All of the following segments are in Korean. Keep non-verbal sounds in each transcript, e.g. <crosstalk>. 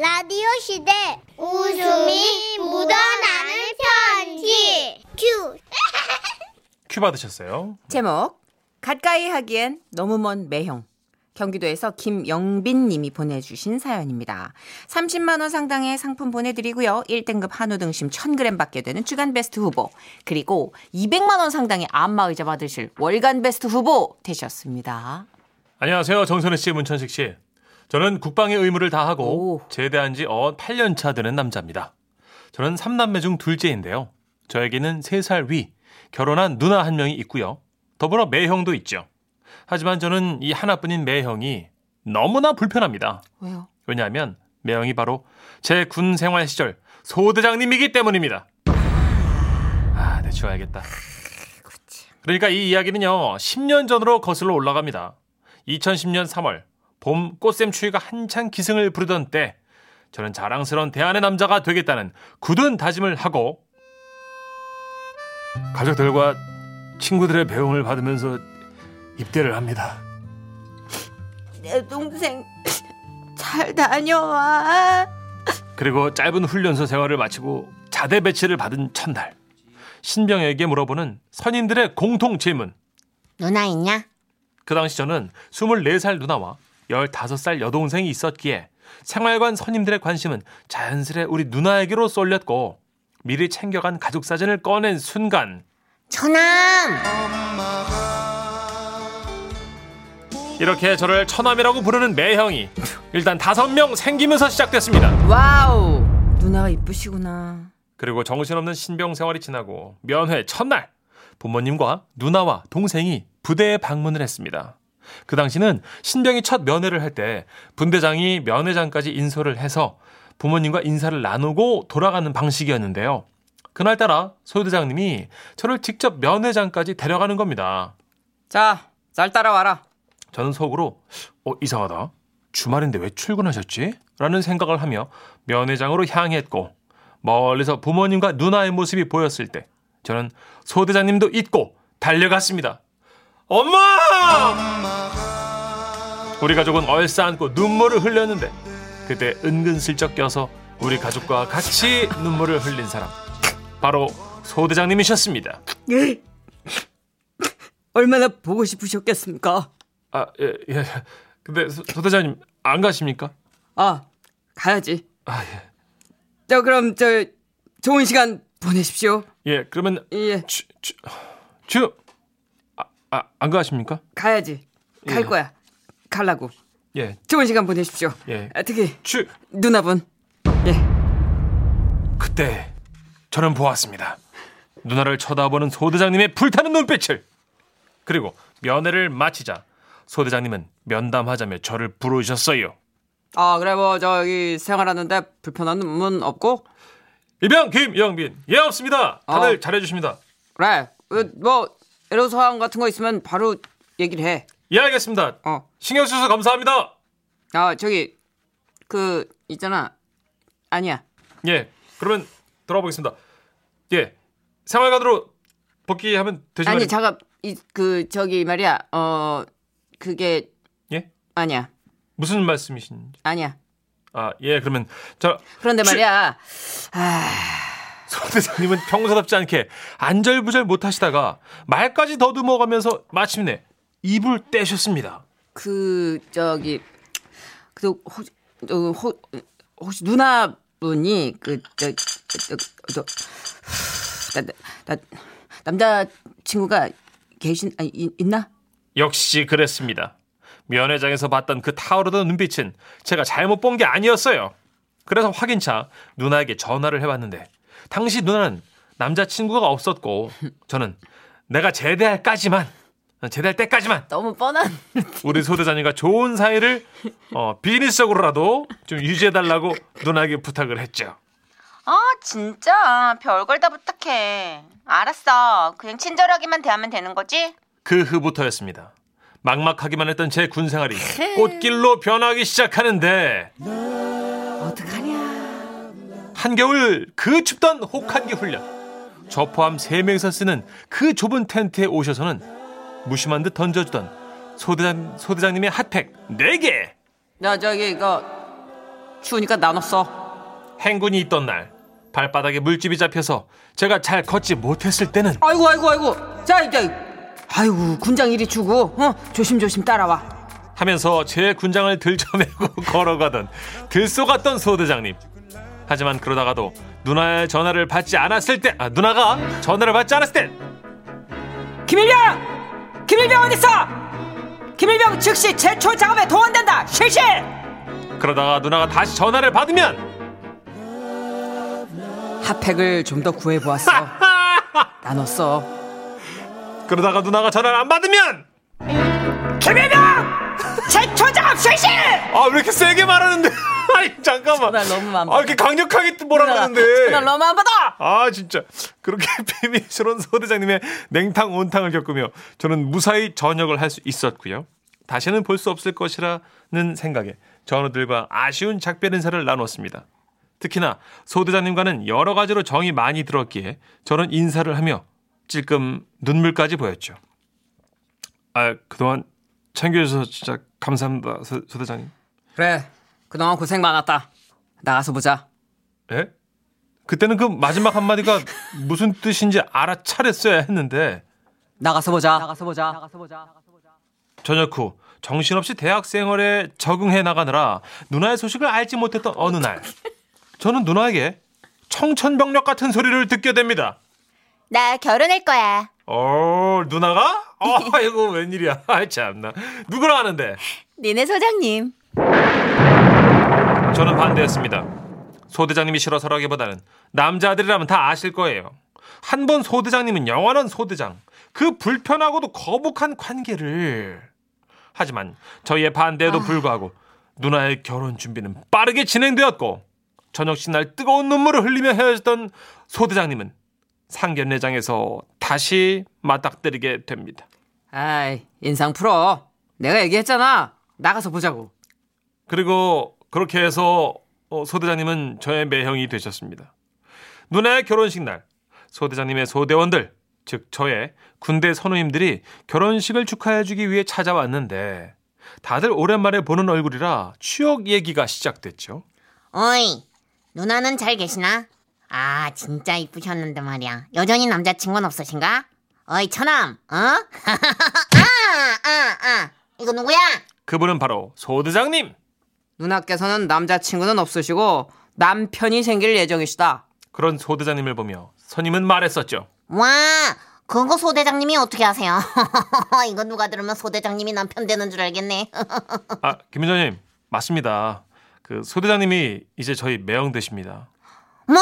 라디오 시대 웃음이 묻어나는 편지 큐 <laughs> 큐 받으셨어요? 제목 가까이 하기엔 너무 먼 매형 경기도에서 김영빈 님이 보내주신 사연입니다. 30만 원 상당의 상품 보내드리고요. 1등급 한우 등심 1000g 받게 되는 주간 베스트 후보 그리고 200만 원 상당의 안마의자 받으실 월간 베스트 후보 되셨습니다. 안녕하세요. 정선혜 씨, 문천식 씨. 저는 국방의 의무를 다하고 오. 제대한 지 어 8년 차 되는 남자입니다. 저는 3남매 중 둘째인데요. 저에게는 3살 위, 결혼한 누나 한 명이 있고요. 더불어 매형도 있죠. 하지만 저는 이 하나뿐인 매형이 너무나 불편합니다. 왜요? 왜냐하면 매형이 바로 제 군 생활 시절 소대장님이기 때문입니다. 아, 대충 알겠다. 그러니까 이 이야기는요, 10년 전으로 거슬러 올라갑니다. 2010년 3월, 봄 꽃샘 추위가 한창 기승을 부르던 때, 저는 자랑스러운 대안의 남자가 되겠다는 굳은 다짐을 하고, 가족들과 친구들의 배웅을 받으면서 입대를 합니다. 내 동생 잘 다녀와. 그리고 짧은 훈련소 생활을 마치고 자대 배치를 받은 첫날, 신병에게 물어보는 선임들의 공통 질문. 누나 있냐? 그 당시 저는 24살 누나와 15살 여동생이 있었기에 생활관 선임들의 관심은 자연스레 우리 누나에게로 쏠렸고 미리 챙겨간 가족 사진을 꺼낸 순간 처남 이렇게 저를 처남이라고 부르는 매형이 일단 다섯 명 생기면서 시작됐습니다. 와우 누나가 이쁘시구나. 그리고 정신없는 신병 생활이 지나고 면회 첫날 부모님과 누나와 동생이 부대에 방문을 했습니다. 그 당시는 신병이 첫 면회를 할 때 분대장이 면회장까지 인솔을 해서 부모님과 인사를 나누고 돌아가는 방식이었는데요. 그날따라 소대장님이 저를 직접 면회장까지 데려가는 겁니다. 자, 잘 따라와라. 저는 속으로 어 이상하다. 주말인데 왜 출근하셨지? 라는 생각을 하며 면회장으로 향했고 멀리서 부모님과 누나의 모습이 보였을 때 저는 소대장님도 잊고 달려갔습니다. 엄마! 우리 가족은 얼싸안고 눈물을 흘렸는데 그때 은근슬쩍 껴서 우리 가족과 같이 눈물을 흘린 사람 바로 소 대장님이셨습니다. 예. 얼마나 보고 싶으셨겠습니까? 아, 예, 예. 근데 소, 소 대장님 안 가십니까? 아, 가야지. 아, 예. 자, 그럼 저 좋은 시간 보내십시오. 예, 그러면 예, 주, 주, 주, 아, 아, 안 가십니까? 가야지. 갈 예. 거야. 갈라고. 예, 좋은 시간 보내십시오. 예. 아, 특히 주, 누나분. 예. 그때 저는 보았습니다. 누나를 쳐다보는 소대장님의 불타는 눈빛을. 그리고 면회를 마치자 소대장님은 면담하자며 저를 부르셨어요. 아, 그래 뭐 저기 생활하는데 불편한 문 없고? 이병 김영빈 예 없습니다. 다들 어. 잘해주십니다. 그래. 어, 뭐 애로사항 같은 거 있으면 바로 얘기를 해. 예 알겠습니다. 어. 신경 써서 감사합니다. 아, 저기 그 있잖아. 아니야. 예 그러면 돌아보겠습니다. 예 생활관으로 복귀하면 되지 아니? 잠깐 이 그 저기 말이야. 어 그게 예 아니야. 무슨 말씀이신지. 아니야. 아 예 그러면 저 그런데 주- 말이야. 아, 소대장님은 평소답지 않게 안절부절 못하시다가 말까지 더듬어가면서 마침내 입을 떼셨습니다. 그 저기 그 어, 혹- 혹시 누나분이 그저저저 남자 친구가 계신 아니 이- 있나? 역시 그랬습니다. 면회장에서 봤던 그 타오르던 눈빛은 제가 잘못 본 게 아니었어요. 그래서 확인차 누나에게 전화를 해봤는데 당시 누나는 남자친구가 없었고 저는 내가 제대할까지만 제대할 때까지만 너무 뻔한. 우리 소대장님과 좋은 사이를 어, 비즈니스적으로라도 좀 유지해달라고 누나에게 부탁을 했죠. 아 진짜 별걸 다 부탁해. 알았어. 그냥 친절하게만 대하면 되는 거지? 그 후부터였습니다. 막막하기만 했던 제 군생활이 <laughs> 꽃길로 변하기 시작하는데 어떡하냐. 한겨울 그 춥던 혹한기 훈련 저 포함 세명이서 쓰는 그 좁은 텐트에 오셔서는 무심한 듯 던져주던 소대장, 소대장님의 핫팩 네개 야 저기 이거 추우니까 나눴어. 행군이 있던 날 발바닥에 물집이 잡혀서 제가 잘 걷지 못했을 때는 아이고 아이고 아이고. 자 이제 아이고 군장 이리 주고 어 조심조심 따라와. 하면서 제 군장을 들쳐매고 <laughs> 걸어가던 들쏘갔던 소대장님. 하지만 그러다가도 누나의 전화를 받지 않았을 때, 아, 누나가 전화를 받지 않았을 때, 김일병! 김일병 어딨어? 김일병 즉시 제초 작업에 동원된다. 실시! 그러다가 누나가 다시 전화를 받으면, 핫팩을 좀 더 구해 보았어. <laughs> 나눴어. 그러다가 누나가 전화를 안 받으면, 김일병! 실시! 아, 왜 이렇게 세게 말하는데? <laughs> 아니, 잠깐만. 전화 너무 안 아, 이렇게 강력하게 뭐라 그러는데. 전화 너무 안 받아! 아 진짜 그렇게 <laughs> 비밀스러운 소대장님의 냉탕 온탕을 겪으며 저는 무사히 전역을 할 수 있었고요. 다시는 볼 수 없을 것이라는 생각에 전우들과 아쉬운 작별 인사를 나눴습니다. 특히나 소대장님과는 여러 가지로 정이 많이 들었기에 저는 인사를 하며 찔끔 눈물까지 보였죠. 아 그동안 챙겨주셔서 진짜 감사합니다 소, 소대장님. 그래 그동안 고생 많았다. 나가서 보자. 예? 그때는 그 마지막 한마디가 무슨 뜻인지 알아차렸어야 했는데 나가서 보자. 나가서 보자. 나가서 보자. 저녁 후 정신없이 대학 생활에 적응해 나가느라 누나의 소식을 알지 못했던 어느 날 저는 누나에게 청천벽력 같은 소리를 듣게 됩니다. 나 결혼할 거야. 어 누나가? 어 <laughs> 이거 웬일이야? <laughs> 아이 참나 누구랑 하는데? 니네 소장님. 저는 반대했습니다. 소대장님이 싫어서라기보다는 남자들이라면 다 아실 거예요. 한 번 소대장님은 영원한 소대장. 그 불편하고도 거북한 관계를. 하지만 저희의 반대에도 불구하고 누나의 결혼 준비는 빠르게 진행되었고 저녁 날 뜨거운 눈물을 흘리며 헤어졌던 소대장님은 상견례장에서 다시 맞닥뜨리게 됩니다. 아이 인상 풀어. 내가 얘기했잖아. 나가서 보자고. 그리고 그렇게 해서 어, 소대장님은 저의 매형이 되셨습니다. 누나의 결혼식 날 소대장님의 소대원들 즉 저의 군대 선우님들이 결혼식을 축하해주기 위해 찾아왔는데 다들 오랜만에 보는 얼굴이라 추억 얘기가 시작됐죠. 어이, 누나는 잘 계시나? 아, 진짜 이쁘셨는데 말이야. 여전히 남자친구는 없으신가? 어이, 처남, 어? <laughs> 아, 아, 아. 이거 누구야? 그분은 바로 소대장님. 누나께서는 남자친구는 없으시고 남편이 생길 예정이시다. 그런 소대장님을 보며 선임은 말했었죠. 와, 그거 소대장님이 어떻게 아세요? <laughs> 이거 누가 들으면 소대장님이 남편 되는 줄 알겠네. <laughs> 아, 김민정님 맞습니다. 그 소대장님이 이제 저희 매형 되십니다. 뭐?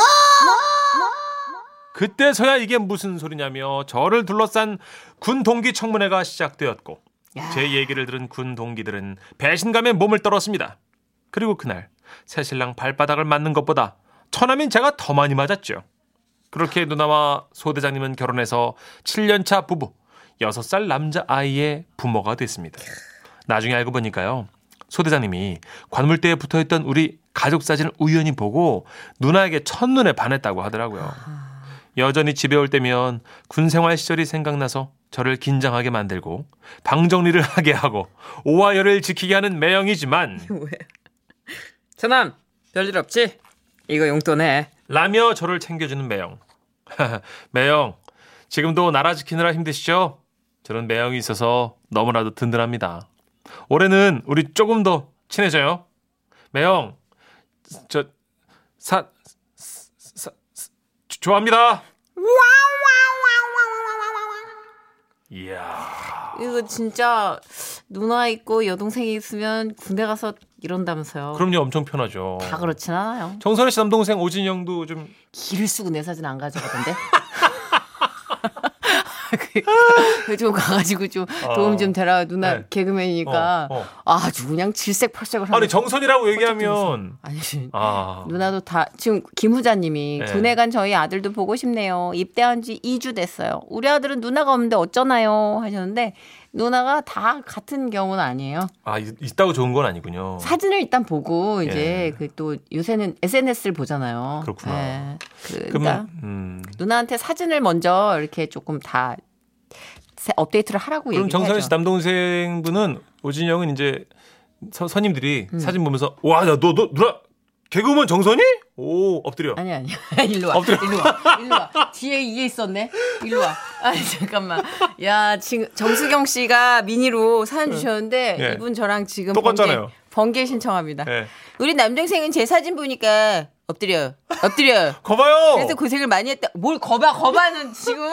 그때서야 이게 무슨 소리냐며 저를 둘러싼 군 동기 청문회가 시작되었고 제 얘기를 들은 군 동기들은 배신감에 몸을 떨었습니다. 그리고 그날 새신랑 발바닥을 맞는 것보다 처남인 제가 더 많이 맞았죠. 그렇게 누나와 소대장님은 결혼해서 7년차 부부 6살 남자아이의 부모가 됐습니다. 나중에 알고 보니까요. 소대장님이 관물대에 붙어 있던 우리 가족 사진을 우연히 보고 누나에게 첫눈에 반했다고 하더라고요. 여전히 집에 올 때면 군 생활 시절이 생각나서 저를 긴장하게 만들고 방 정리를 <laughs> 하게 하고 오화열을 지키게 하는 매형이지만 <laughs> 처남 별일 없지? 이거 용돈해. 라며 저를 챙겨주는 매형. <laughs> 매형, 지금도 나라 지키느라 힘드시죠? 저는 매형이 있어서 너무나도 든든합니다. 올해는 우리 조금 더 친해져요. 매형, 저, 사 좋아합니다. 이야. 이거 진짜 누나 있고 여동생이 있으면 군대 가서 이런다면서요. 그럼요, 엄청 편하죠. 다 그렇진 않아요. 정선혜 씨 남동생 오진영도 좀 길을 쓰고 내 사진 안 가져가던데. <laughs> <laughs> 그좀 가가지고 좀 도움 좀 되라 누나 네. 개그맨이니까 어, 어. 아주 그냥 질색팔색을 아니 정선이라고 얘기하면 아니 아 누나도 다 지금 김후자님이 네. 군에 간 저희 아들도 보고 싶네요. 입대한 지 2주 됐어요. 우리 아들은 누나가 없는데 어쩌나요 하셨는데 누나가 다 같은 경우는 아니에요. 아, 있- 있다고 좋은 건 아니군요. 사진을 일단 보고 이제 예. 그또 요새는 SNS를 보잖아요. 그렇구나. 예. 그, 그러니까 그러면 음. 누나한테 사진을 먼저 이렇게 조금 다 세- 업데이트를 하라고 그럼 정선희 씨 하죠. 남동생 분은 오진영은 이제 서, 선임들이 음. 사진 보면서 와, 야, 너, 너 누나 개그우먼 정선이? 오, 엎드려. 아니 아니 <laughs> 일로 와 엎드려. 일로 와 일로 와 뒤에 이게 있었네 일로 와 아니 잠깐만 야 지금 정수경 씨가 미니로 사연 주셨는데 예. 이분 저랑 지금 똑같잖아요. 번개, 번개 신청합니다 예. 우리 남동생은 제 사진 보니까 엎드려 엎드려 <laughs> 거봐요. 그래서 고생을 많이 했다 뭘 거봐 거봐는 지금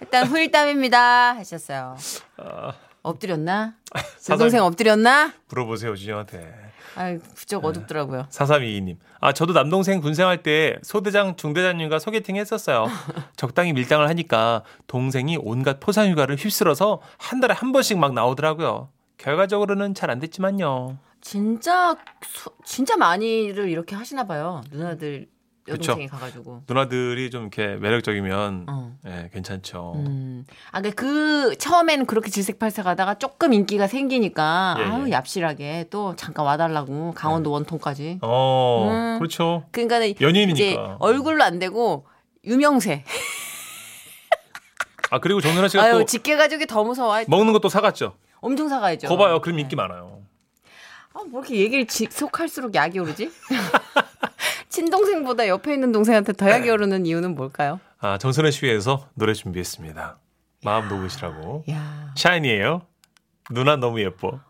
일단 후일담입니다 하셨어요 엎드렸나 사장- 남동생 엎드렸나 물어보세요, 주정한테. 아 부쩍 어둡더라고요 4322님. 아, 저도 남동생 군생할 때 소대장, 중대장님과 소개팅 했었어요. 적당히 밀당을 하니까 동생이 온갖 포상휴가를 휩쓸어서 한 달에 한 번씩 막 나오더라고요. 결과적으로는 잘 안 됐지만요. 진짜 소- 진짜 많이를 이렇게 하시나 봐요. 누나들 여동생이 가가지고. 누나들이 좀 이렇게 매력적이면 어. 예, 괜찮죠. 음. 아, 그, 그, 처음에는 그렇게 질색팔색 하다가 조금 인기가 생기니까, 예, 아우, 예. 얍실하게 또 잠깐 와달라고, 강원도 원통까지. 어, 음. 그렇죠. 그러니까 연예인이니까. 이제 얼굴로 안 되고, 유명세. 아, 그리고 정선아 씨가 아유, 또 직계 가족이 더 무서워. 먹는 것도 사갔죠. 엄청 사가야죠. 거 봐요. 그럼 인기 많아요. 아, 뭐 이렇게 얘기를 직속할수록 약이 오르지? <laughs> 친동생보다 옆에 있는 동생한테 더 약이 오르는 이유는 뭘까요? 아, 정선혜 씨 위해서 노래 준비했습니다. 마음 녹으시라고. 야 샤이니예요. 누나 너무 예뻐.